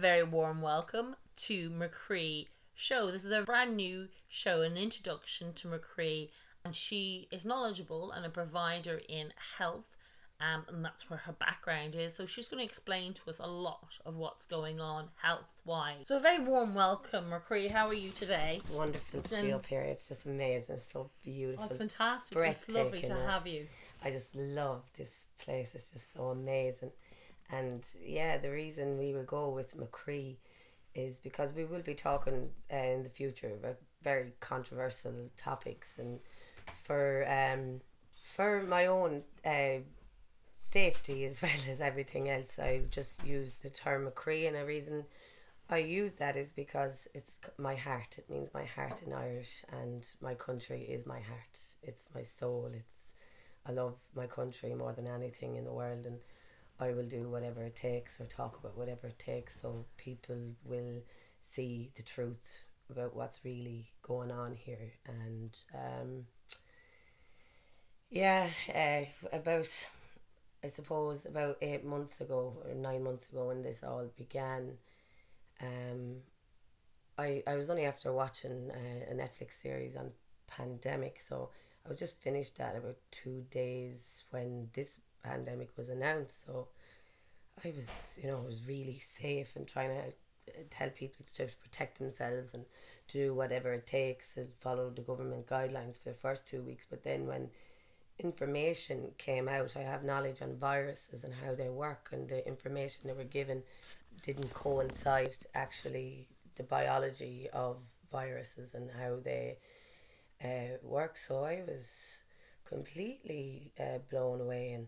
very warm welcome to Mo Chroi Show. This is a brand new show, an introduction to Mo Chroi, and she is knowledgeable and a provider in health. Um, and that's where her background is. So she's going to explain to us a lot of what's going on health wise. So a very warm welcome, Mo Chroi. How are you today? Wonderful to be up here. It's just amazing. It's so beautiful. Oh, it's fantastic. It's lovely to have you. I just love this place. It's just so amazing. And yeah, the reason we will go with Mo Chroi is because we will be talking uh, in the future about very controversial topics. And for um for my own uh, safety as well as everything else I just use the term Mo Chroi. And a reason I use that is because it's my heart. It means my heart in Irish and my country is my heart. It's my soul. It's I love my country more than anything in the world. And I will do whatever it takes or talk about whatever it takes so people will see the truth about what's really going on here. And um yeah uh, about I suppose about eight months ago or nine months ago when this all began um I I was only after watching uh, a Netflix series on pandemic. So I was just finished that about two days when this pandemic was announced so I was you know was really safe and trying to uh, tell people to protect themselves and to do whatever it takes to follow the government guidelines for the first two weeks. But then when information came out I have knowledge on viruses and how they work and the information they were given didn't coincide actually the biology of viruses and how they uh, work. So I was completely uh, blown away and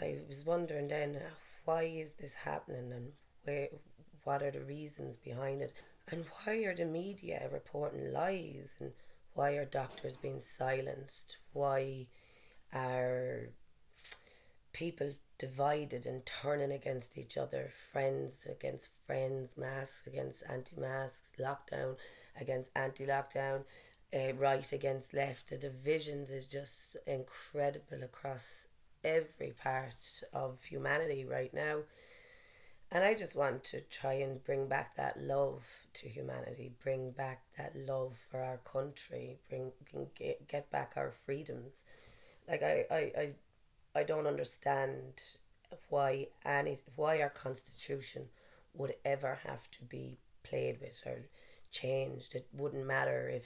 I was wondering then uh, why is this happening and where what are the reasons behind it? And why are the media reporting lies and why are doctors being silenced? Why are people divided and turning against each other? Friends against friends masks against anti-masks lockdown against anti-lockdown uh, right against left. The divisions is just incredible across every part of humanity right now and I just want to try and bring back that love to humanity, bring back that love for our country, bring, get, get back our freedoms. Like I, I, I, I don't understand why any why our constitution would ever have to be played with or changed. It wouldn't matter if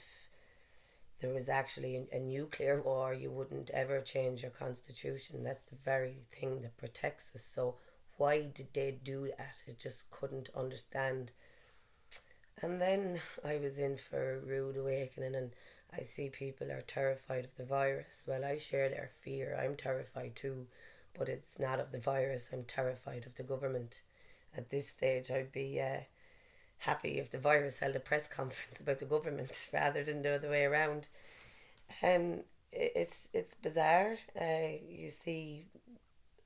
there was actually a, a nuclear war, you wouldn't ever change your constitution. That's the very thing that protects us. So why did they do that? I just couldn't understand. And then I was in for a rude awakening and I see people are terrified of the virus. Well, I share their fear. I'm terrified too, but it's not of the virus. I'm terrified of the government. At this stage, I'd be uh, happy if the virus held a press conference about the government rather than the other way around. Um, it's it's bizarre. Uh, you see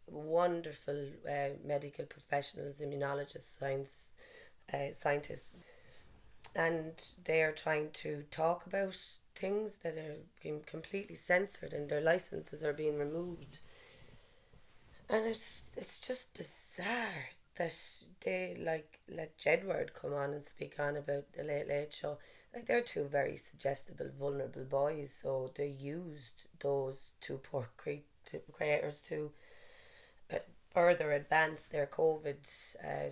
wonderful uh, medical professionals, immunologists, science, uh, scientists, and they are trying to talk about things that are being completely censored and their licenses are being removed. And it's it's just bizarre that they like let Jedward come on and speak on about the Late Late Show. Like they're two very suggestible, vulnerable boys, so they used those two poor cre- creators to uh, further advance their COVID uh,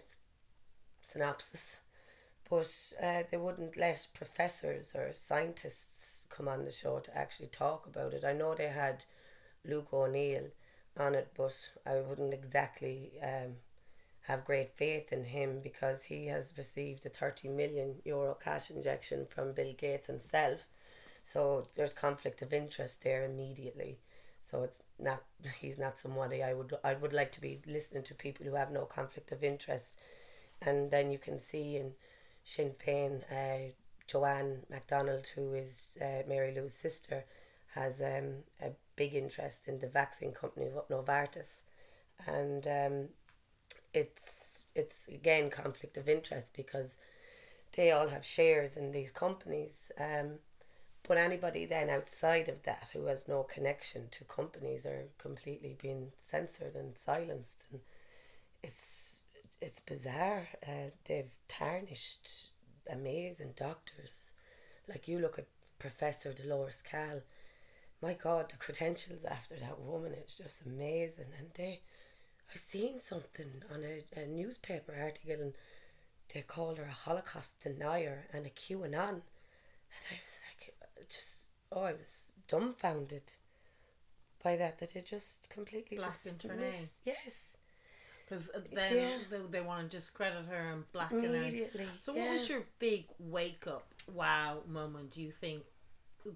synopsis. But uh, they wouldn't let professors or scientists come on the show to actually talk about it. I know they had Luke O'Neill on it, but I wouldn't exactly um, have great faith in him because he has received a 30 million euro cash injection from Bill Gates himself. So there's conflict of interest there immediately. So it's not he's not somebody I would I would like to be listening to people who have no conflict of interest, and then you can see in Sinn Féin, uh, Joanne McDonald, who is uh, Mary Lou's sister, has um, a big interest in the vaccine company Novartis, and um, it's it's again conflict of interest because they all have shares in these companies. Um, but anybody then outside of that who has no connection to companies are completely being censored and silenced, and it's it's bizarre. Uh, they've tarnished amazing doctors. Like you look at Professor Dolores Cahill. My God, the credentials after that woman, it's just amazing. And they, I seen something on a, a newspaper article, and they called her a Holocaust denier and a QAnon, and I was like, just oh, I was dumbfounded by that. That they just completely Blackened her name. Yes, Because then Yeah. they, they want to discredit her and blacken her. immediately. So, what was your big wake up wow moment? Do you think?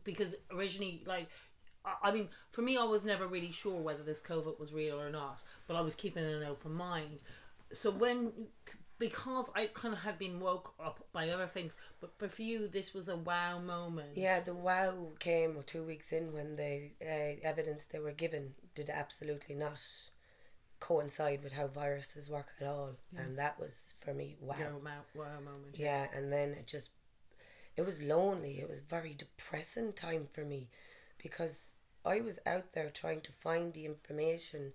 Because originally, like, I mean, for me, I was never really sure whether this COVID was real or not, but I was keeping an open mind. So when, because I kind of had been woke up by other things, but, but for you, this was a wow moment. Yeah, the wow came two weeks in when the uh, evidence they were given did absolutely not coincide with how viruses work at all, and that was for me wow. Wow, wow moment. Yeah, and then it just it was lonely. It was very depressing time for me because I was out there trying to find the information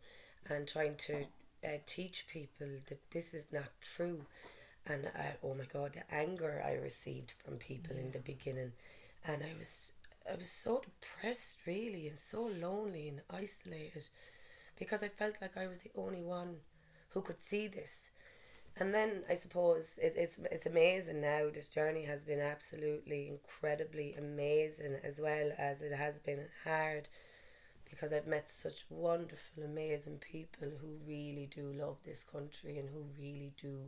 and trying to uh, teach people that this is not true. And I, oh my god, the anger I received from people in the beginning, and I was I was so depressed really and so lonely and isolated because I felt like I was the only one who could see this. And then I suppose it, it's it's amazing now. This journey has been absolutely incredibly amazing as well as it has been hard because I've met such wonderful, amazing people who really do love this country and who really do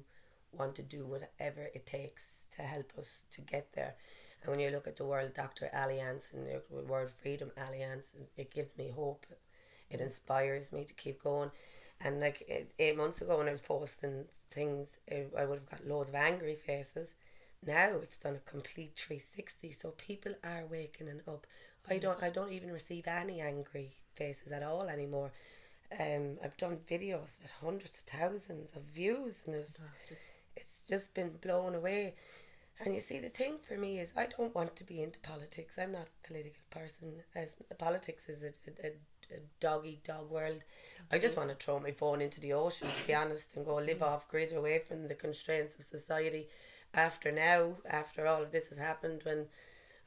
want to do whatever it takes to help us to get there. And when you look at the World Doctor Alliance and the World Freedom Alliance, it gives me hope. It inspires me to keep going. And like eight, months ago, when I was posting things, I would have got loads of angry faces. Now it's done a complete three sixty. So people are waking up. I don't. I don't even receive any angry faces at all anymore. Um, I've done videos with hundreds of thousands of views, and it's Fantastic. it's just been blown away. And you see, the thing for me is, I don't want to be into politics. I'm not a political person. As politics is a, a, a dog eat dog world. I just want to throw my phone into the ocean, to be honest, and go live off grid away from the constraints of society. After now, after all of this has happened, when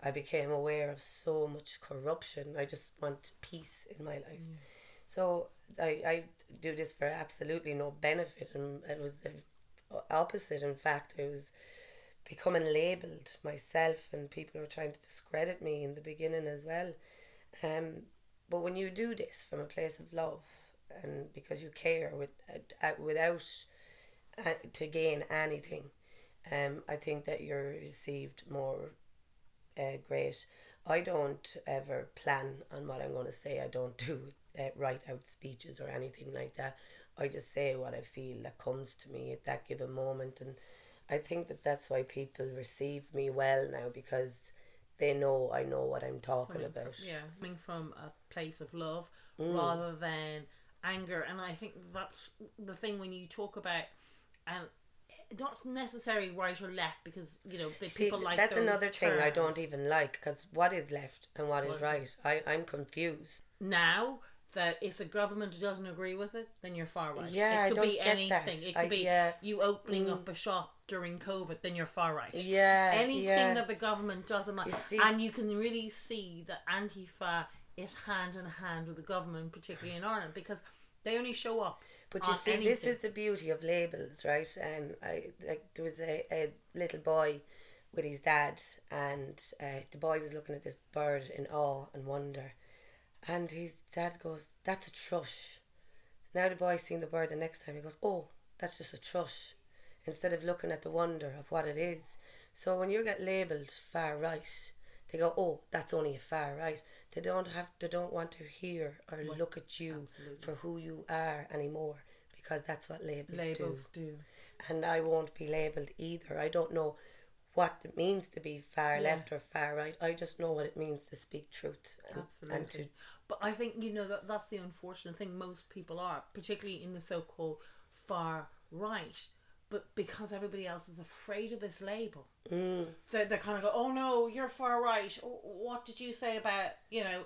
I became aware of so much corruption, I just want peace in my life. So I, I do this for absolutely no benefit, and it was the opposite. In fact, I was becoming labelled myself, and people were trying to discredit me in the beginning as well. Um, but when you do this from a place of love and because you care with, uh, without uh, to gain anything, um, I think that you're received more uh, great. I don't ever plan on what I'm going to say. I don't do uh, write out speeches or anything like that. I just say what I feel that comes to me at that given moment, and I think that that's why people receive me well now because they know I know what I'm talking Coming about. From, yeah, coming from a place of love Mm. rather than anger, and I think that's the thing when you talk about and not necessarily right or left because you know See, people like that's another thing I don't even like because what is left and what is What is right? I I'm confused. now that if the government doesn't agree with it, then you're far right. Yeah, it I could don't be get anything. that. It could I- be yeah. you opening Mm. up a shop during COVID, then you're far right. Yeah, anything yeah. that the government doesn't like, You see- and you can really see that Antifa is hand in hand with the government, particularly in Ireland, because they only show up. But you see, this is the beauty of labels, right? Um, I like there was a, a little boy with his dad, and uh, the boy was looking at this bird in awe and wonder, and his dad goes, "That's a thrush." Now the boy seeing the bird the next time, he goes, "Oh, that's just a thrush," instead of looking at the wonder of what it is. So when you get labelled far right, they go, "Oh, that's only a far right." They don't have, they don't want to hear or look at you absolutely. for who you are anymore because that's what labels, labels do. do. And I won't be labelled either. I don't know what it means to be far Yeah. left or far right. I just know what it means to speak truth and, Absolutely. and to But I think you know that that's the unfortunate thing. Most people are, particularly in the so-called far right. But because everybody else is afraid of this label, Mm. they're, they're kind of go, oh no, you're far right. Oh, What did you say about, you know,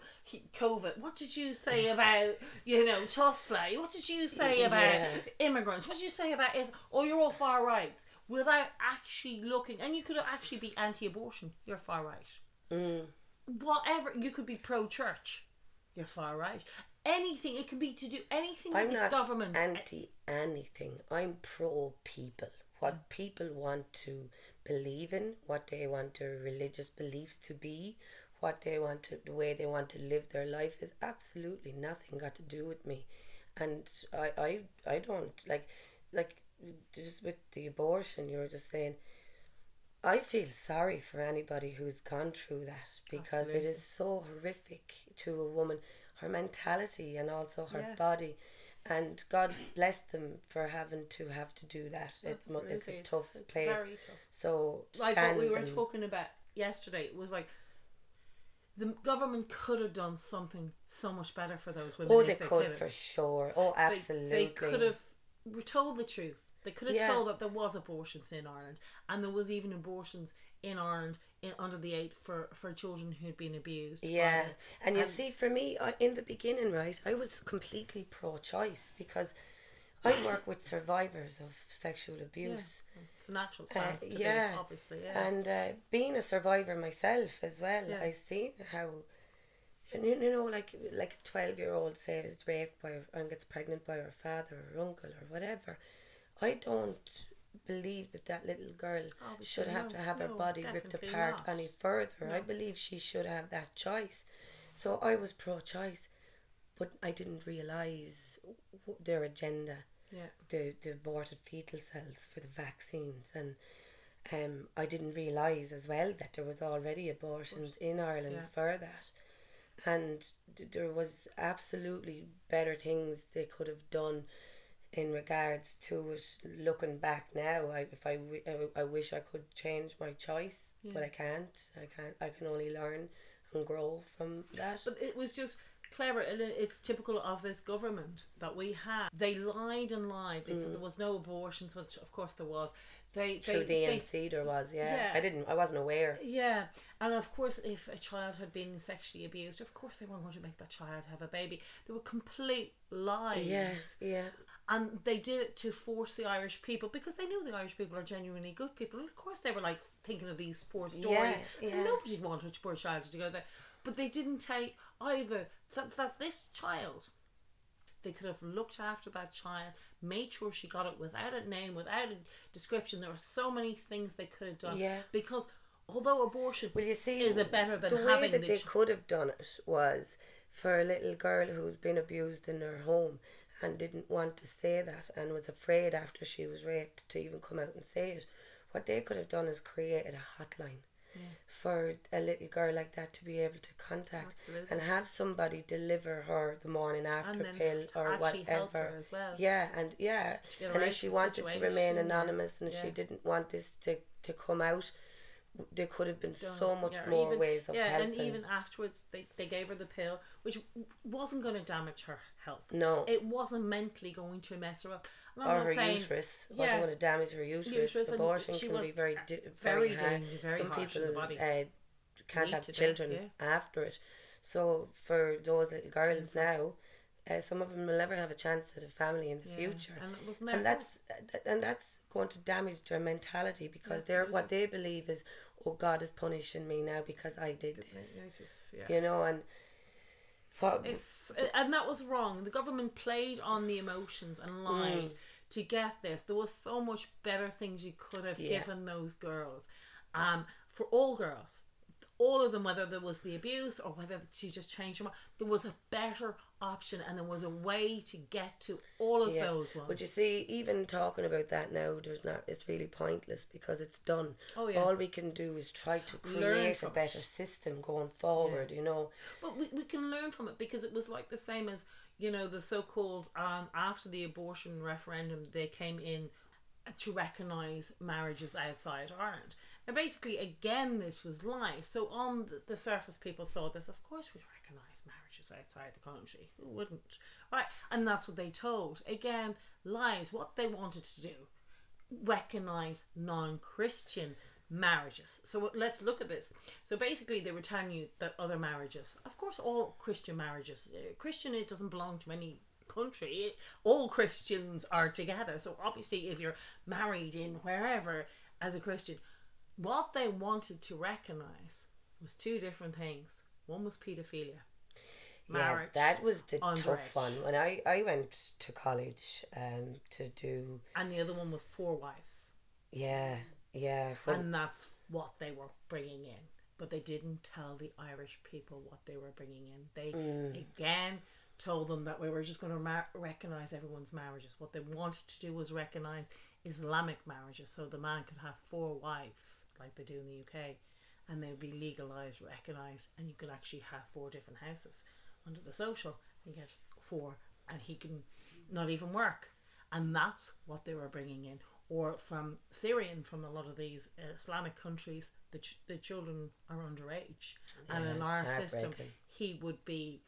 COVID? What did you say about, you know, Tesla? What did you say about Yeah. immigrants? What did you say about is? Oh, you're all far right. Without actually looking, and you could actually be anti-abortion. You're far right. Mm. Whatever you could be pro-church. You're far right. Anything it can be to do anything I'm with the government. anti anything. I'm pro people. What people want to believe in, what they want their religious beliefs to be, what they want to, the way they want to live their life is absolutely nothing got to do with me. And I, I, I don't like, like, just with the abortion, you were just saying. I feel sorry for anybody who's gone through that because it Absolutely. is so horrific to a woman, her mentality and also her Yeah. body. And God bless them for having to have to do that. It, it's Absolutely, a tough it's place. Very tough. So like what we were and- talking about yesterday it was like the government could have done something so much better for those women. Oh, they they could could've. for sure. Oh, absolutely. They, could have were told the truth. They could have Yeah. told that there was abortions in Ireland, and there was even abortions in Ireland under the eight for for children who'd been abused. Yeah, and you And- see, for me, I, in the beginning, right, I was completely pro-choice because I work with survivors of sexual Yeah. abuse. It's a natural Uh, stance to yeah. be, obviously. Yeah. And uh, being a survivor myself as well, Yeah. I see how, and you, know, like like a twelve year old says raped by her, and gets pregnant by her father or uncle or whatever. I don't believe that that little girl Obviously, should have no, to have her body ripped apart not. any further. I believe she should have that choice. So I was pro-choice, but I didn't realize w- their agenda yeah. the, the aborted fetal cells for the vaccines and um, I didn't realise as well that there was already abortions in Ireland Yeah. for that and th- there was absolutely better things they could have done in regards to it looking back now I, if I, I, wish I could change my choice but I can't I can't I can only learn and grow from that But it was just clever, and it's typical of this government that we had. They lied and lied. They said there mm. was no abortions, which of course there was. They through they, the they NC there was yeah. Yeah. I didn't I wasn't aware yeah, and of course, if a child had been sexually abused, of course they weren't going to make that child have a baby. They were complete lies. yeah yeah and they did it to force the Irish people because they knew the Irish people are genuinely good people. And of course, they were like thinking of these poor stories, Yeah, yeah. nobody wanted a poor child to go there. But they didn't take either that that this child. They could have looked after that child, made sure she got it without a name, without a description. There were so many things they could have done. Yeah. Because although abortion Well, you see, is a better than the way having that the they ch- could have done it was for a little girl who's been abused in her home and didn't want to say that and was afraid after she was raped to even come out and say it. What they could have done is created a hotline for a little girl like that to be able to contact Absolutely. and have somebody deliver her the morning after pill or whatever. well. Yeah, and yeah, To get her and if she wanted to remain anonymous and yeah. she didn't want this to, to come out, there could have been done so much Yeah, more even- ways of yeah, helping. and even afterwards, they, they gave her the pill, which wasn't going to damage her health. no, It wasn't mentally going to mess her up. And I'm or not her saying uterus yeah. wasn't going to damage her uterus. Uterus Abortion can be very, di- very very, hard. very Some people the body. Uh, can't have children yeah. after it. So for those little girls now, uh, some of them will never have a chance at a family in the Yeah, future. and and that's and that's going to damage their mentality because they're what they believe is oh god is punishing me now because i did fault. this It's just- yeah. you know and what It's and that was wrong. The government played on the emotions and Mm. lied to get this. There was so much better things you could have Yeah. given those girls, um, for all girls, all of them. Whether there was the abuse or whether she just changed her mind, there was a better option and there was a way to get to all of yeah. those ones. but you see even talking about that now there's not it's really pointless because it's done Oh, yeah. all we can do is try to create a from it. better system going forward you know But we, we can learn from it because it was like the same as, you know, the so called, um, after the abortion referendum, they came in to recognise marriages outside Ireland. Now, basically, again, this was lies. So, on the, surface, people saw this. Of course, we recognise marriages outside the country. Who wouldn't? Right? And that's what they told. Again, lies. What they wanted to do recognize non-Christian marriages. So let's look at this. So basically, they were telling you that other marriages, of course, all Christian marriages, uh, Christian it doesn't belong to any country. All Christians are together. So obviously, if you're married in wherever as a Christian, what they wanted to recognize was two different things. One was pedophilia. Marriage, yeah, that was the underage. tough one. When I, I went to college um, to do. And the other one was four wives. Yeah, yeah. Well, and that's what they were bringing in. But they didn't tell the Irish people what they were bringing in. They, mm. again, told them that we were just going to mar- recognize everyone's marriages. What they wanted to do was recognize Islamic marriages, so the man could have four wives like they do in the UK, and they would be legalized, recognized, and you could actually have four different houses under the social. You get four, and he can not even work, and that's what they were bringing in. Or from Syrian, from a lot of these Islamic countries, the ch- the children are underage, yeah, and in our system, he would be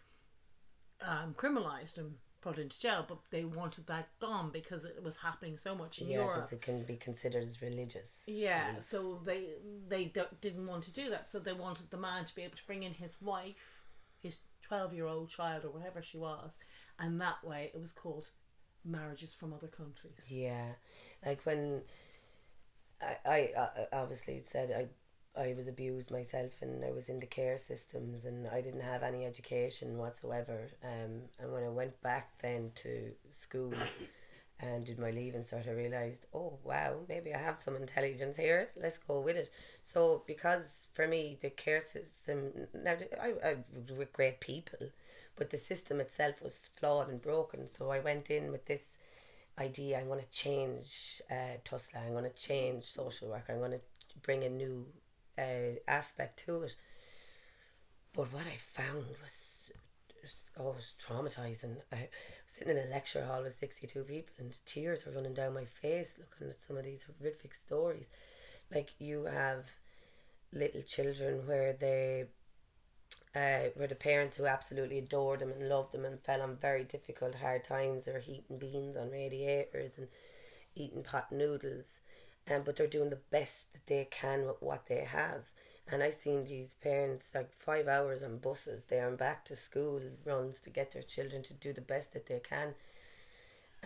um, criminalized and put into jail, but they wanted that gone because it was happening so much in yeah, Europe. because it can be considered as religious. Yeah, beliefs. so they they didn't want to do that. So they wanted the man to be able to bring in his wife, his twelve year old child or whatever she was, and that way it was called marriages from other countries. Yeah, like when I I, I obviously said I I was abused myself and I was in the care systems and I didn't have any education whatsoever. Um, and when I went back then to school and did my leaving cert, I realised, oh wow, maybe I have some intelligence here. Let's go with it. So because for me, the care system, now I, I with great people, but the system itself was flawed and broken. So I went in with this idea I'm going to change uh, TUSLA, I'm going to change social work, I'm going to bring a new uh, aspect to it. But what I found was oh, it was traumatizing. I was sitting in a lecture hall with 62 people and tears were running down my face looking at some of these horrific stories. Like you have little children where they uh, where the parents who absolutely adored them and loved them and fell on very difficult hard times they're heating beans on radiators and eating pot noodles um, but they're doing the best that they can with what they have. And I've seen these parents like five hours on buses there and back to school runs to get their children to do the best that they can.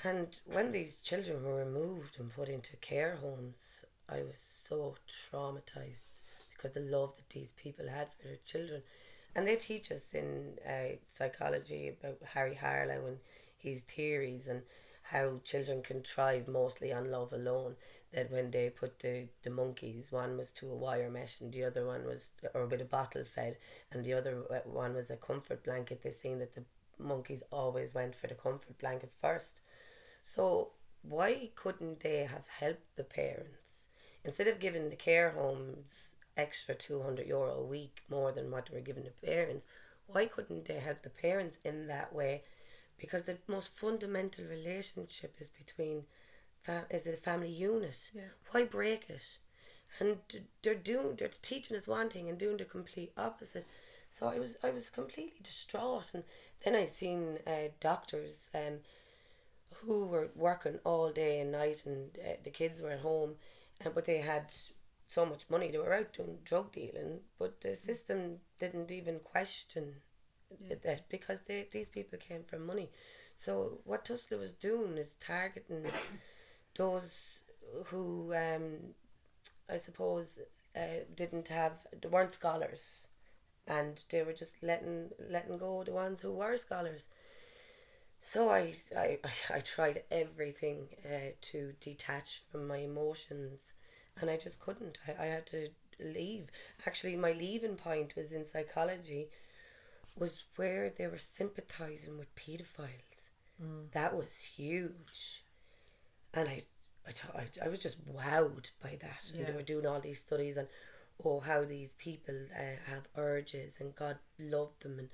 And when these children were removed and put into care homes, I was so traumatized because the love that these people had for their children. And they teach us in uh, psychology about Harry Harlow and his theories and how children can thrive mostly on love alone that when they put the, the monkeys, one was to a wire mesh and the other one was, or with a bottle fed, and the other uh, one was a comfort blanket, they seen that the monkeys always went for the comfort blanket first. So why couldn't they have helped the parents? Instead of giving the care homes extra 200 euro a week more than what they were giving the parents, why couldn't they help the parents in that way? Because the most fundamental relationship is between fa- is the family unit. Yeah. Why break it? And they're doing they're teaching us one thing and doing the complete opposite. So I was I was completely distraught, and then I seen uh, doctors um, who were working all day and night, and uh, the kids were at home, and but they had so much money they were out doing drug dealing, but the system didn't even question yeah. that because they these people came from money. So what TUSLA was doing is targeting those who um, I suppose uh, didn't have they weren't scholars. And they were just letting letting go the ones who were scholars. So I, I, I tried everything uh, to detach from my emotions. And I just couldn't. I, I had to leave. Actually my leaving point was in psychology was where they were sympathizing with pedophiles mm. that was huge and I, I, I, I was just wowed by that. Yeah. And they were doing all these studies on, oh, how these people uh, have urges and God loved them and.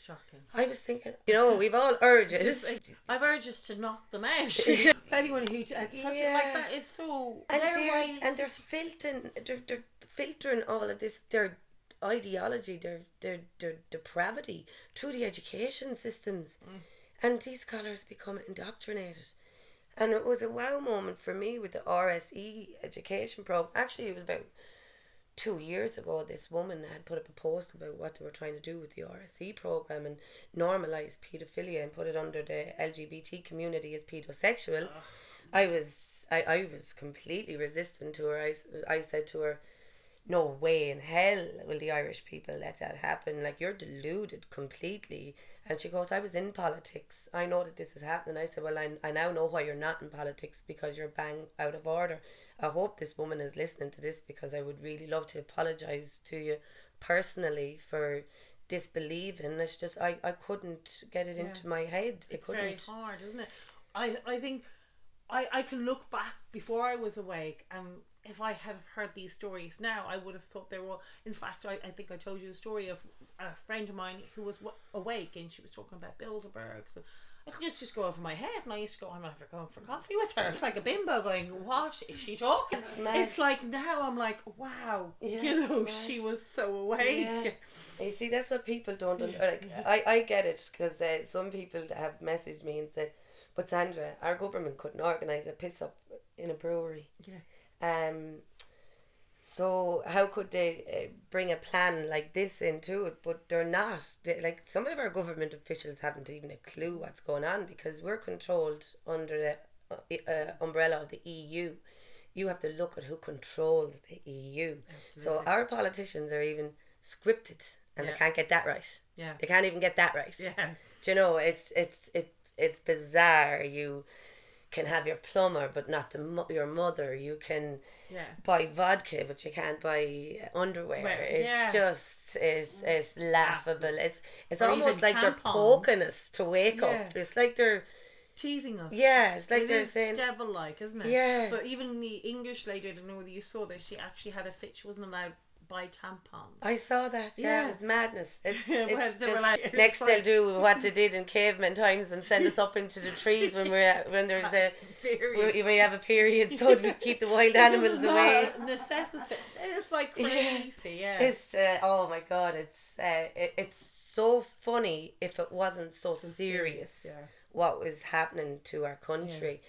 Shocking. I was thinking, you know, we've all urges. Just, I've urges to knock them out. Anyone who t- touches yeah. like that is so. And they're, and they're filtering, they're, they're filtering all of this, their ideology, their their their depravity through the education systems, mm. and these scholars become indoctrinated And it was a wow moment for me with the RSE education program. Actually, it was about two years ago. This woman had put up a post about what they were trying to do with the RSE program and normalize pedophilia and put it under the LGBT community as pedosexual. I was I, I was completely resistant to her. I, I said to her, no way in hell will the Irish people let that happen. Like you're deluded completely. And she goes, I was in politics. I know that this is happening. I said, Well, I, I now know why you're not in politics because you're bang out of order. I hope this woman is listening to this because I would really love to apologize to you personally for disbelieving. It's just I, I couldn't get it into my head. I It's couldn't. very hard, isn't it? I I think I I can look back before I was awake and if I had heard these stories now, I would have thought they were. In fact, I, I think I told you a story of a friend of mine who was w- awake and she was talking about Bilderberg. So I could just just go over my head, and I used to go. I'm never going for coffee with her. It's like a bimbo going, "What is she talking?" mad. It's like now I'm like, "Wow, Yeah, you know, it's she was so awake." Yeah. You see, that's what people don't like. I, I get it because uh, some people have messaged me and said, "But Sandra, our government couldn't organise a piss up in a brewery. Yeah. Um, so how could they uh, bring a plan like this into it? But they're not. They, like some of our government officials haven't even a clue what's going on because we're controlled under the uh, uh, umbrella of the EU. You have to look at who controls the EU. Absolutely. So our politicians are even scripted, and Yeah. they can't get that right. Yeah. They can't even get that right. Yeah. Do you know? It's it's it it's bizarre. You can have your plumber, but not the mo- your mother. You can Yeah. buy vodka, but you can't buy underwear. Well, it's yeah. just it's mm. it's laughable. It's it's Or almost like they're poking us to wake up. It's like they're Teasing us. yeah. It's like It they're saying devil-like, isn't it? Yeah. But even the English lady, I don't know whether you saw this. She actually had a fit. She wasn't allowed buy tampons. I saw that. Yeah, Yeah. it was madness. It's, it's just like- next like- they'll do what they did in caveman times and send us up into the trees when we're when there's a Period. when we have a period, so we keep the wild animals away. Necessity. It's like Yeah. crazy. Yeah. It's uh, oh my god, it's uh, it, it's so funny if it wasn't so serious yeah. what was happening to our country,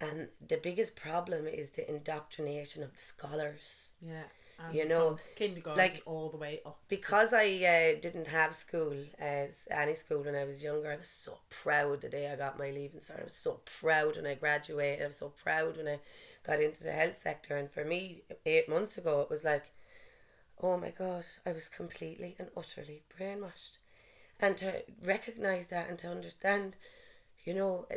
and the biggest problem is the indoctrination of the scholars. Yeah. And You know, kindergarten like- all the way up. because I uh, didn't have school as any school when I was younger, I was so proud the day I got my leaving cert. I was so proud when I graduated. I was so proud when I got into the health sector. And for me, eight months ago, it was like, oh my god, I was completely and utterly brainwashed. And to recognize that and to understand, you know, uh,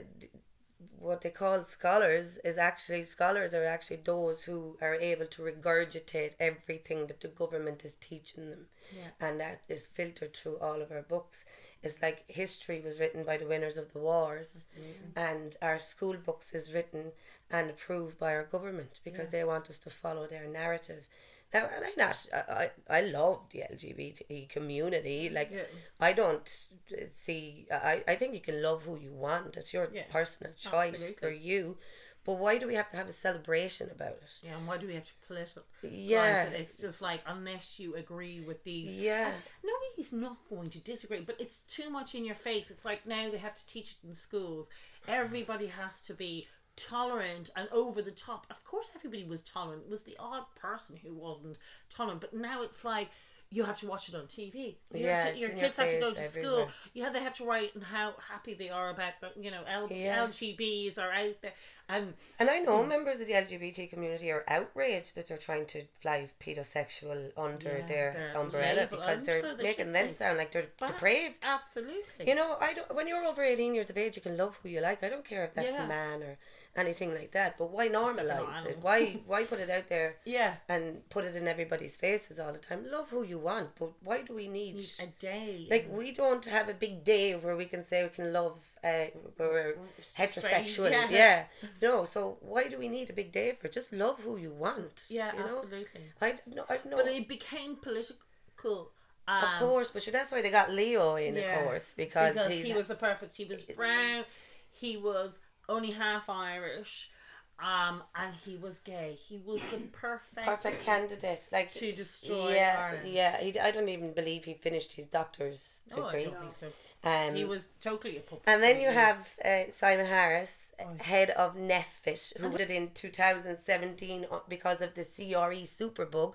what they call scholars is actually scholars are actually those who are able to regurgitate everything that the government is teaching them. Yeah. and that is filtered through all of our books. It's like history was written by the winners of the wars. And our school books is written and approved by our government because they want us to follow their narrative now and I not I, I love the LGBT community mm-hmm. like Yeah. I don't see I, I think you can love who you want it's your Yeah, personal choice absolutely. for you but why do we have to have a celebration about it Yeah, and why do we have to political? Yeah. it's just like unless you agree with these. Yeah. nobody's not going to disagree, but it's too much in your face. It's like now they have to teach it in schools. Everybody has to be tolerant and over the top. Of course, everybody was tolerant. It was the odd person who wasn't tolerant, but now it's like. You have to watch it on TV. You Yeah, to- your in your kids have to go to face school. Yeah, they have to write and how happy they are about the you know L- Yeah. LGBs are out there, and And I know members of the LGBT community are outraged that they're trying to fly pedosexual under Yeah, their umbrella because they're so they making them sound like they're But depraved. Absolutely. You know, I don't, when you're over 18 years of age, you can love who you like. I don't care if that's Yeah. a man or anything like that. But why normalize it? Why why put it out there yeah. and put it in everybody's faces all the time? Love who you want, but why do we need A day. like we don't have a big day where we can say we can love uh we're heterosexual yeah. yeah. no so why do we need a big day for it just love who you want yeah, you know absolutely. I've no, I've no But it became political. Um, of course but sure, that's why they got Leo in yeah, of course because, because he's he was the perfect. He was brown. He was only half Irish, um, and he was gay. He was the perfect. perfect candidate like To destroy yeah Ireland. yeah he, I don't even believe he finished his doctor's Oh, I degree don't think so. Um, He was totally a puppet. and then you have uh, Simon Harris, head of NPHET, who did it in 2017 because of the CRE superbug.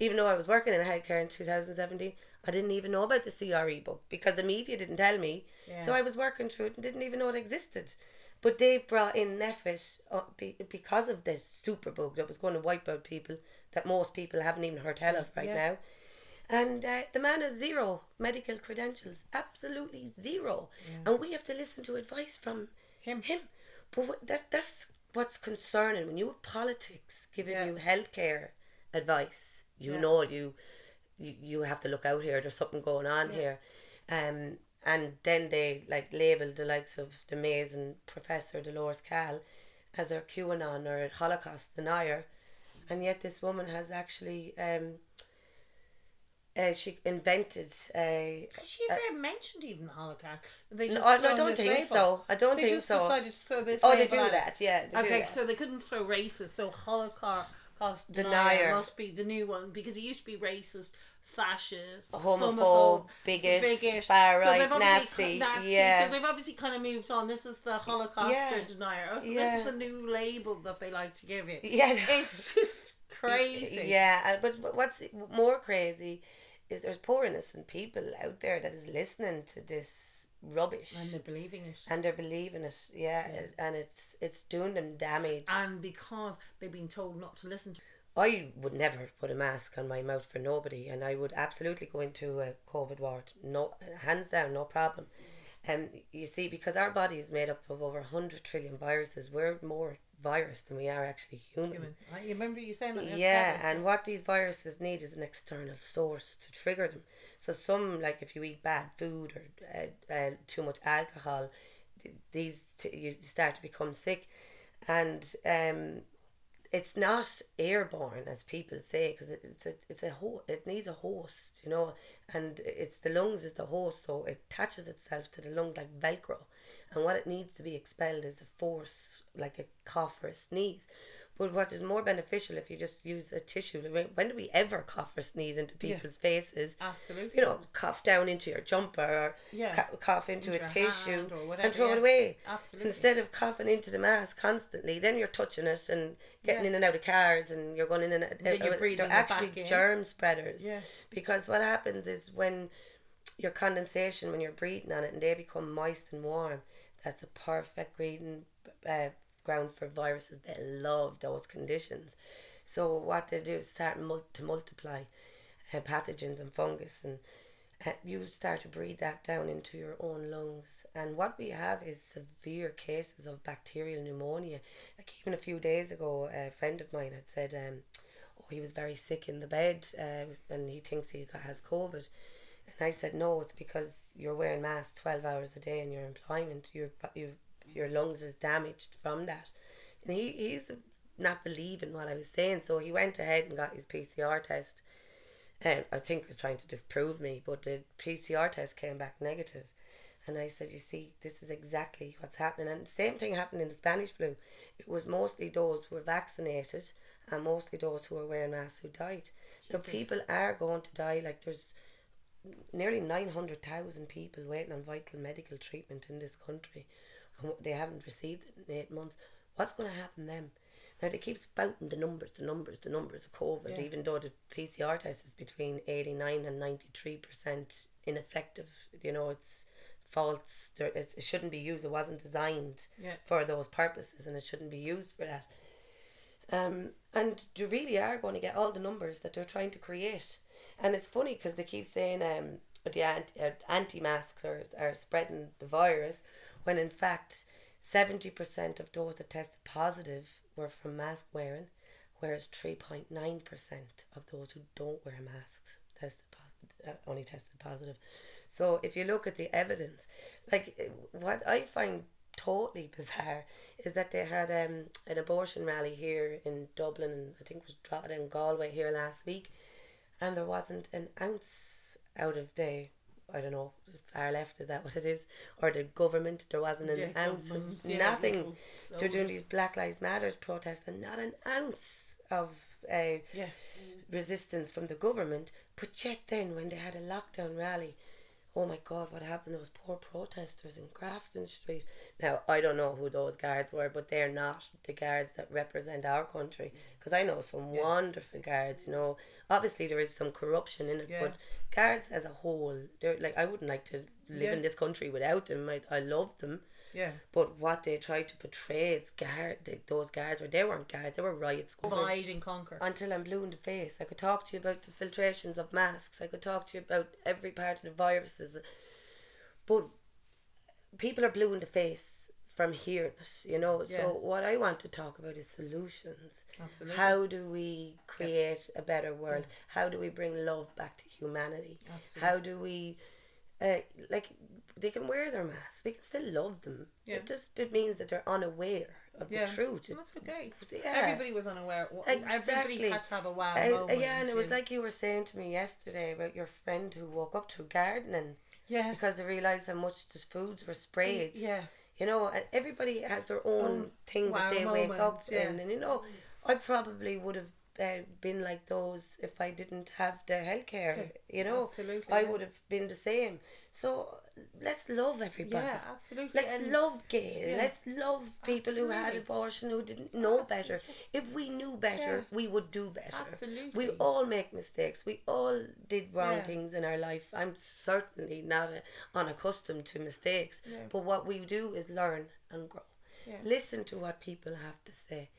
Even though I was working in healthcare in 2017, I didn't even know about the CRE bug because the media didn't tell me. So I was working through it and didn't even know it existed. But they brought in NPHET uh, because of the superbug that was going to wipe out people that most people haven't even heard tell of right Yeah. now. And uh, the man has zero medical credentials, absolutely zero. And we have to listen to advice from Him. Him. But what, that, that's what's concerning. When you have politics giving Yeah. you healthcare advice, you Yeah. know you, you you have to look out here. There's something going on here. Um, and then they like label the likes of the amazing Professor Dolores Cahill as a QAnon or Holocaust denier. And yet this woman has actually um, uh, she invented a Has she ever mentioned even the Holocaust? They no, just I thrown no, don't think label. so. I don't They think just decided to throw this. Oh, they do on it. that, yeah. Okay, that. so they couldn't throw racist. So Holocaust Denier. denier must be the new one because it used to be racist, fascist, Homophobe, bigot, far right, they've Nazi, Nazi. yeah. So they've obviously kind of moved on. This is the Holocaust Yeah. denier. Oh, so Yeah. this is the new label that they like to give it. Yeah, no. It's just crazy. Yeah, but but what's more crazy is there's poor innocent people out there that is listening to this rubbish And they're believing it. and they're believing it. Yeah, and it's it's doing them damage. And because they've been told not to listen to I would never put a mask on my mouth for nobody, and I would absolutely go into a COVID ward. No, hands down, no problem. Um, you see, because our body is made up of over hundred trillion viruses, we're more virus than we are actually human. human. You remember you saying that? Yeah, and what these viruses need is an external source to trigger them. So some, like if you eat bad food or uh, uh, too much alcohol, th- these t- you start to become sick, and um, it's not airborne as people say because it, it's a it's a ho- it needs a host, you know, and it's the lungs is the host, so it attaches itself to the lungs like Velcro, and what it needs to be expelled is a force like a cough or a sneeze. But what is more beneficial if you just use a tissue? When do we ever cough or sneeze into Yeah. people's faces? Absolutely. You know, cough down into your jumper or Yeah. cough into, Into a tissue whatever, and throw yeah. it away. Absolutely. Instead of coughing into the mask constantly, then you're touching it and getting Yeah. in and out of cars and you're going in and out. then you're uh, breathing they're actually germ spreaders. Yeah. Because what happens is when your condensation, when you're breathing on it and they become moist and warm, that's a perfect breeding uh, ground for viruses. They love those conditions. So what they do is start mul- to multiply uh, pathogens and fungus and uh, you start to breathe that down into your own lungs. And what we have is severe cases of bacterial pneumonia. Like even a few days ago, a friend of mine had said, um, oh, he was very sick in the bed uh, and he thinks he has COVID. And I said, no, it's because you're wearing masks 12 hours a day in your employment. Your, your, your lungs is damaged from that. And he, he's not believing what I was saying. So he went ahead and got his PCR test. Um, I think he was trying to disprove me, but the PCR test came back negative. And I said, You see, this is exactly what's happening. And the same thing happened in the Spanish flu. It was mostly those who were vaccinated and mostly those who were wearing masks who died. Now, people are going to die. Like, there's nearly 900,000 people waiting on vital medical treatment in this country. And they haven't received it in eight months. What's going to happen then? Now, they keep spouting the numbers, the numbers, the numbers of COVID, Yeah. even though the PCR test is between 89 and 93% ineffective. You know, it's false. There, it's, it shouldn't be used. It wasn't designed Yeah. for those purposes and it shouldn't be used for that. Um, and you really are going to get all the numbers that they're trying to create. And it's funny because they keep saying um, the anti, uh, anti-masks are, are spreading the virus when in fact 70% of those that tested positive were from mask wearing, whereas 3.9% of those who don't wear masks tested positive, uh, only tested positive. So if you look at the evidence, like uh, what I find totally bizarre is that they had um, an abortion rally here in Dublin and I think it was Drogheda and Galway here last week and there wasn't an ounce out of the I don't know, far left is that what it is? Or the government, there wasn't an Yeah, ounce of yeah, nothing. They're doing these Black Lives Matters protests and not an ounce of uh, Yeah. resistance from the government. But yet then when they had a lockdown rally, oh my god, what happened to those poor protesters in Grafton Street? Now, I don't know who those guards were, but they're not the guards that represent our country. Because I know some wonderful guards, you know. Obviously, there is some corruption in it, Yeah. but guards as a whole, they're like, I wouldn't like to live Yeah. in this country without them. I, I love them. Yeah. But what they tried to portray as guard, the, those guards were, they weren't guards, they were riot squad Divide and conquer. until I'm blue in the face. I could talk to you about the filtrations of masks. I could talk to you about every part of the viruses. But people are blue in the face from hearing it, you know. Yeah. So what I want to talk about is solutions. Absolutely. How do we create a better world? How do we bring love back to humanity? Absolutely. How do we uh, like they can wear their masks. We can still love them. Yeah. It just it means that they're unaware of yeah. the truth. And that's okay. Yeah. Everybody was unaware. Everybody Exactly. had to have a wow I- moment. yeah, and it was like you were saying to me yesterday about your friend who woke up through gardening yeah, because they realised how much the foods were sprayed. yeah, You know, and everybody has their own thing wow that they wake moment, up yeah. in. And, you know, I probably would have been like those if I didn't have the healthcare. You know, absolutely, I yeah. would have been the same. So let's love everybody. yeah, absolutely. Let's and love gay. Yeah. Let's love people who had abortion who didn't know better. If we knew better, we would do better. Absolutely. We all make mistakes. We all did wrong Yeah. things in our life. I'm certainly not uh unaccustomed to mistakes. Yeah. But what we do is learn and grow. Yeah. Listen to what people have to say.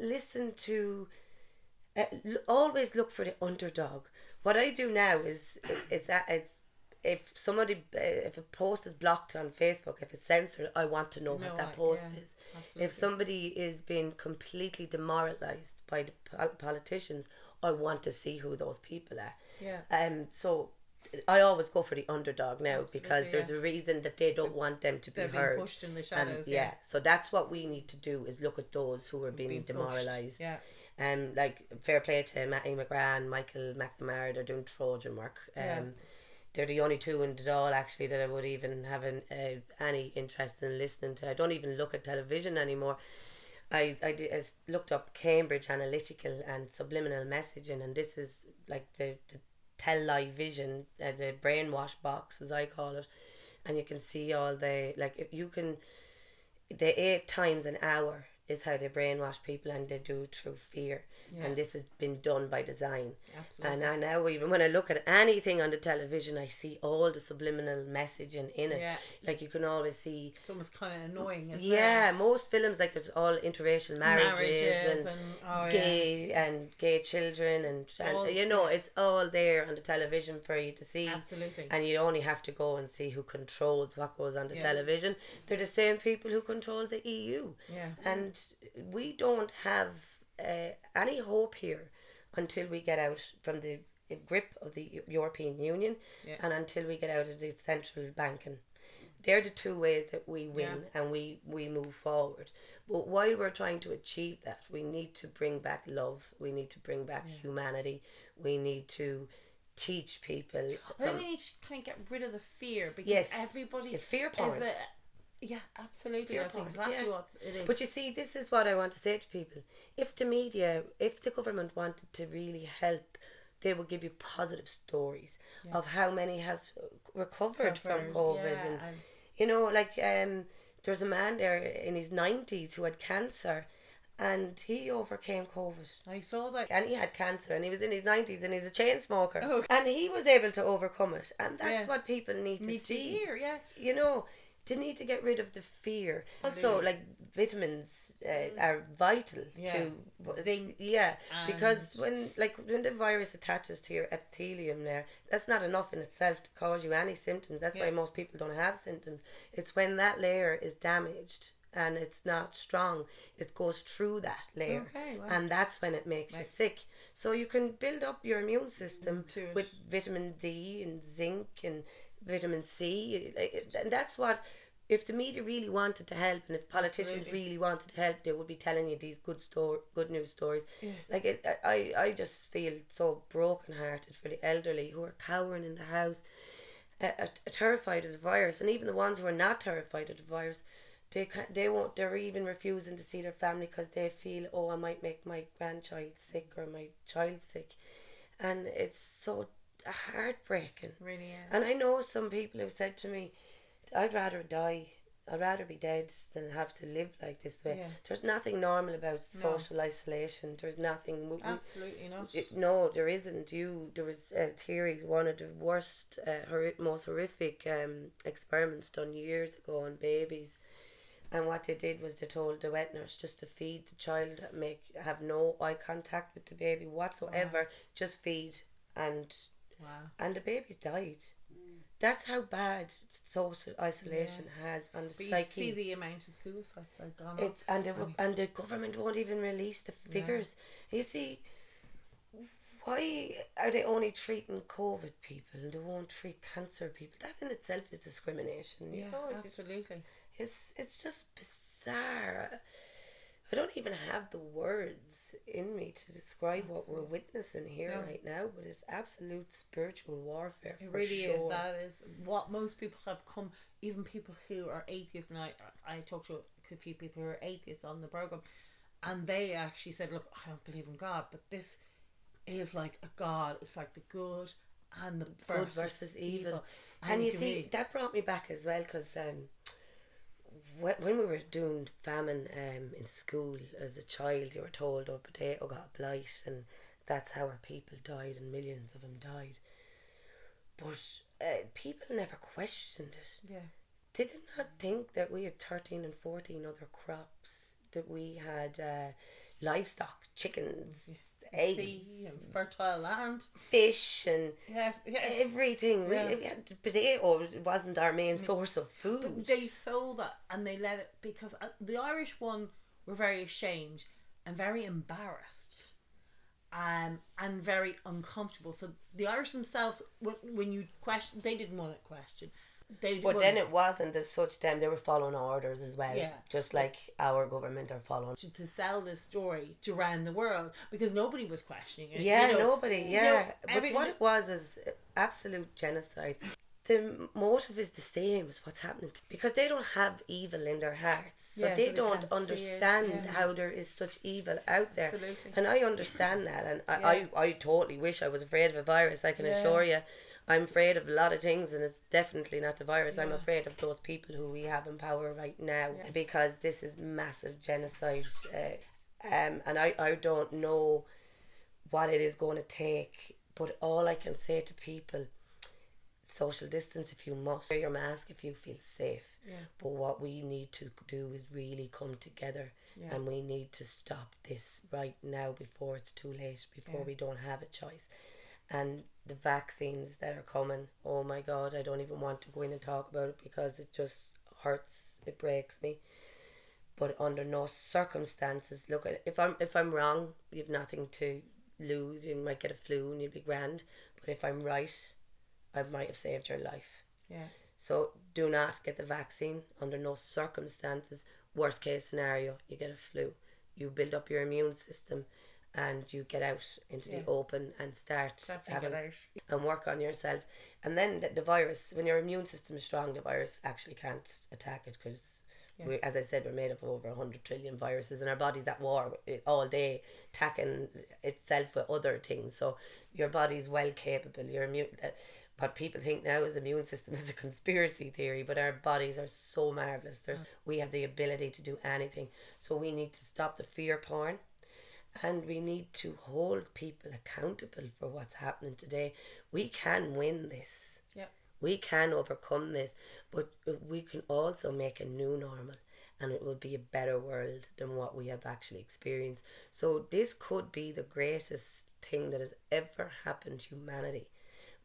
Listen to. Uh, always look for the underdog. What I do now is it's uh, it's if somebody uh, if a post is blocked on Facebook, if it's censored, I want to know what that post yeah, is. absolutely. If somebody is being completely demoralized by the politicians, I want to see who those people are. Yeah. Um. So. I always go for the underdog now because there's yeah. a reason that they don't want them to be They're being heard. pushed in the And, shadows. yeah, so that's what we need to do is look at those who are being, Being pushed, demoralized. yeah. Um, like fair play to Mattie McGrath, Michael McNamara. They're doing Trojan work. Um, Yeah. they're the only two in the all actually that I would even have an, uh, any interest in listening to. I don't even look at television anymore. I I, did, I looked up Cambridge Analytica and subliminal messaging, and this is like the the tell lie vision, uh, the brainwash box as I call it, and you can see all the like if you can the eight times an hour is how they brainwash people and they do it through fear and this has been done by design Absolutely. and I now even when I look at anything on the television I see all the subliminal messaging in it Yeah. like you can always see It's almost kind of annoying, isn't yeah it? most films like it's all interracial marriages, Marriages and, and- oh, yeah. gay and gay children and, and All- you know it's all there on the television for you to see Absolutely. and you only have to go and see who controls what goes on the Yeah. television. They're the same people who control the EU. Yeah. And we don't have uh, any hope here until we get out from the grip of the European Union Yeah. and until we get out of the central banking. They're the two ways that we win and we, we move forward. But while we're trying to achieve that, we need to bring back love. We need to bring back humanity. We need to teach people. I think we need to kind of get rid of the fear because Yes. everybody It's fear is a, yeah, absolutely. That's exactly yeah. what it is. But you see, this is what I want to say to people. If the media, if the government wanted to really help, they would give you positive stories of how many has recovered from COVID. yeah, and, you know, like um, there's a man there in his 90s who had cancer and he overcame COVID. I saw that. And he had cancer and he was in his 90s and he's a chain smoker. Oh. And he was able to overcome it. And that's Yeah. what people need to Need to see hear, yeah. you know, they need to get rid of the fear. Also, like vitamins uh, are vital Yeah. to Zinc Yeah, because when like when the virus attaches to your epithelium, there, that's not enough in itself to cause you any symptoms. That's why most people don't have symptoms. It's when that layer is damaged and it's not strong, it goes through that layer, Okay, wow. and that's when it makes you sick. So you can build up your immune system To with vitamin D and zinc and vitamin C. Like, And that's what, if the media really wanted to help and if politicians Absolutely. really wanted to help, they would be telling you these good store, good news stories. Like it, I, I just feel so brokenhearted for the elderly who are cowering in the house, uh, uh, terrified of the virus, and even the ones who are not terrified of the virus. They, ca- they won't they're even refusing to see their family because they feel oh I might make my grandchild sick or my child sick and it's so heartbreaking. Really is. And I know some people have said to me, I'd rather die. I'd rather be dead than have to live like this way. Yeah. There's nothing normal about No. social isolation. There's nothing. we- Absolutely not. it, no, there isn't. You there was a theory, one of the worst, uh, horri- most horrific um, experiments done years ago on babies, and what they did was they told the wet nurse just to feed the child, make have no eye contact with the baby whatsoever, just feed, and wow. and the babies died. That's how bad social isolation has on the But you psyche. see the amount of suicides that gone It's up. and the and the government won't even release the figures. You see, why are they only treating COVID people and they won't treat cancer people? That in itself is discrimination. Yeah, know? Absolutely. It's it's just bizarre. I don't even have the words in me to describe what we're witnessing here No. right now, but it's absolute spiritual warfare. It for really sure. is. That is what most people have come. Even people who are atheists, and I, I talked to a few people who are atheists on the program, and they actually said, "Look, I don't believe in God, but this is like a God. It's like the good and the good versus, versus evil. And, And you see, really- that brought me back as well because um, when, when we were doing famine um, in school as a child, you were told, oh, potato got a blight, and that's how our people died, and millions of them died. But uh, people never questioned it. yeah, They did not think that we had 13 and 14 other crops, that we had uh, livestock, chickens, eggs, sea and fertile land. fish, and Yeah, yeah. everything. Yeah. We, we had potato it wasn't our main source of food. But they sold that and they let it because uh, the Irish one were very ashamed and very embarrassed um, and very uncomfortable. So the Irish themselves, when, when you question, they didn't want to question. They but then it wasn't as such them. They were following orders as well. Yeah. Just like our government are following. to, to sell this story to around the world because nobody was questioning it. Yeah, you know. nobody. you Yeah, know, but what it was is absolute genocide. The motive is the same as what's happening because they don't have evil in their hearts, so Yeah, they so they don't can't see it, understand yeah. how there is such evil out there. Absolutely. And I understand that, and I, Yeah. I, I totally wish I was afraid of a virus. I can assure you, I'm afraid of a lot of things, and it's definitely not the virus. I'm afraid of those people who we have in power right now Yeah. because this is massive genocide, uh, um, and I, I don't know what it is going to take. But all I can say to people, social distance if you must, wear your mask if you feel safe. Yeah. But what we need to do is really come together, Yeah. and we need to stop this right now before it's too late, before Yeah. we don't have a choice. And the vaccines that are coming, oh my god, I don't even want to go in and talk about it because it just hurts, it breaks me. But under no circumstances look at if I'm if I'm wrong you've nothing to lose. You might get a flu and you'd be grand but if I'm right I might have saved your life. Yeah. so do not get the vaccine under no circumstances. Worst case scenario you get a flu. You build up your immune system and you get out into Yeah. the open and start having out. and work on yourself. And then the, the virus, when your immune system is strong, the virus actually can't attack it because, Yeah. as I said, we're made up of over 100 trillion viruses and our body's at war all day, attacking itself with other things. So your body's well capable. Your immune. Uh, what people think now is the immune system is a conspiracy theory, but our bodies are so marvelous. There's we have the ability to do anything. So we need to stop the fear porn and we need to hold people accountable for what's happening today. We can win this. Yep. We can overcome this, but we can also make a new normal and it will be a better world than what we have actually experienced. So this could be the greatest thing that has ever happened to humanity.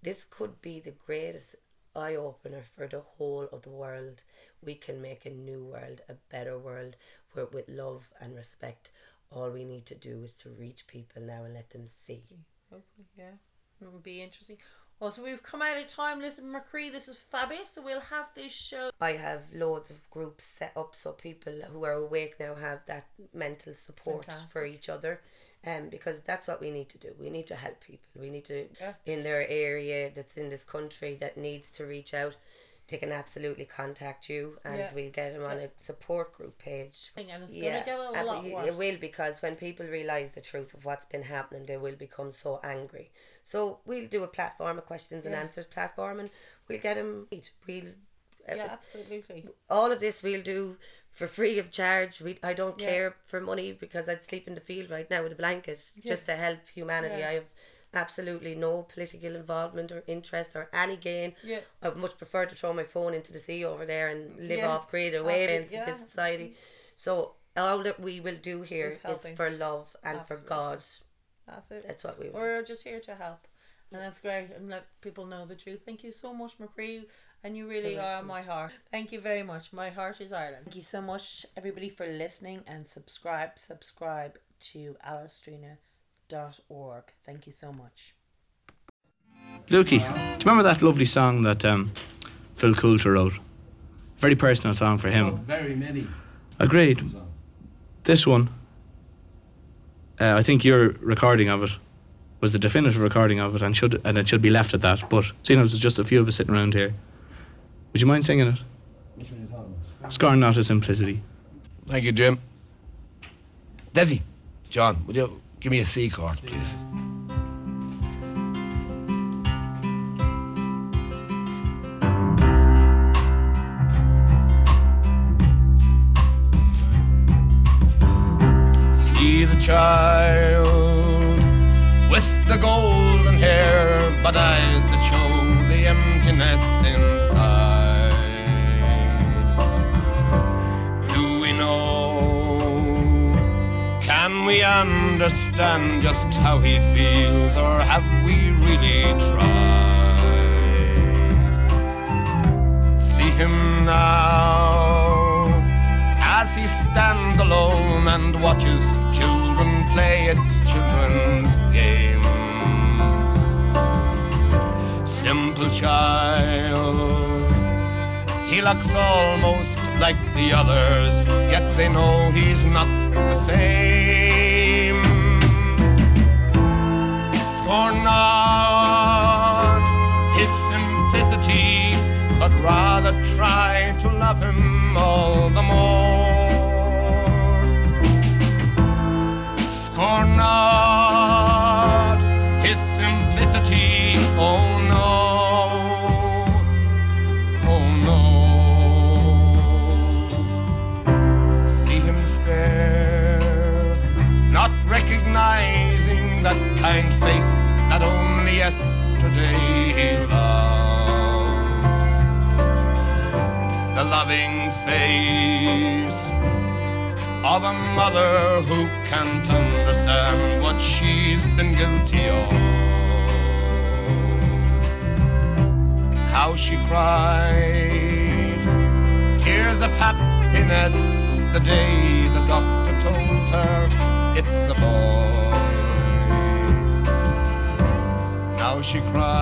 This could be the greatest eye opener for the whole of the world. We can make a new world, a better world where with love and respect. All we need to do is to reach people now and let them see. Hopefully, yeah. It would be interesting. Well, so we've come out of time. Listen, Mo Chroi, this is fabulous. So we'll have this show. I have loads of groups set up so people who are awake now have that mental support for each other. Um, because that's what we need to do. We need to help people. We need to Yeah. in their area that's in this country that needs to reach out. They can absolutely contact you and Yeah. we'll get them on a support group page. And it's gonna get a lot worse. It will because when people realise the truth of what's been happening, they will become so angry. So we'll do a platform, a questions and answers platform, and we'll get them. We'll uh, Yeah, absolutely. all of this we'll do for free of charge. We I don't Yeah. care for money because I'd sleep in the field right now with a blanket just to help humanity. Yeah. I have absolutely no political involvement or interest or any gain. Yeah. I would much prefer to throw my phone into the sea over there and live Yeah. off grid away in yeah. this society. So all that we will do here is for love and Absolutely. for God. That's it. That's what we will. We're just here to help. And that's great. And let people know the truth. Thank you so much, Mo Chroi. And you really You're my heart. Thank you very much. My heart is Ireland. Thank you so much, everybody, for listening and subscribe. Subscribe to alistrina.org. Thank you so much. Lukey, do you remember that lovely song that um, Phil Coulter wrote? Very personal song for him. Very many. Agreed. This one, uh, I think your recording of it was the definitive recording of it, and should and it should be left at that. But seeing as there's just a few of us sitting around here, would you mind singing it? Which one are you? Scorn not his simplicity. Thank you, Jim. Desi, John, would you give me a C chord, please? See the child with the golden hair, but eyes that show the emptiness inside. We understand just how he feels, or have we really tried? See him now as he stands alone and watches children play at children's game. Simple child, he looks almost like the others, yet they know he's not the same. Scorn not his simplicity, but rather try to love him all the more. Scorn not can't understand what she's been guilty of. How she cried tears of happiness the day the doctor told her it's a boy. Now she cries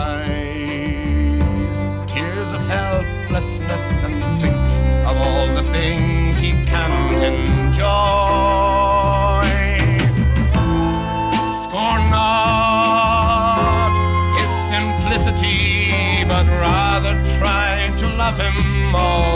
more.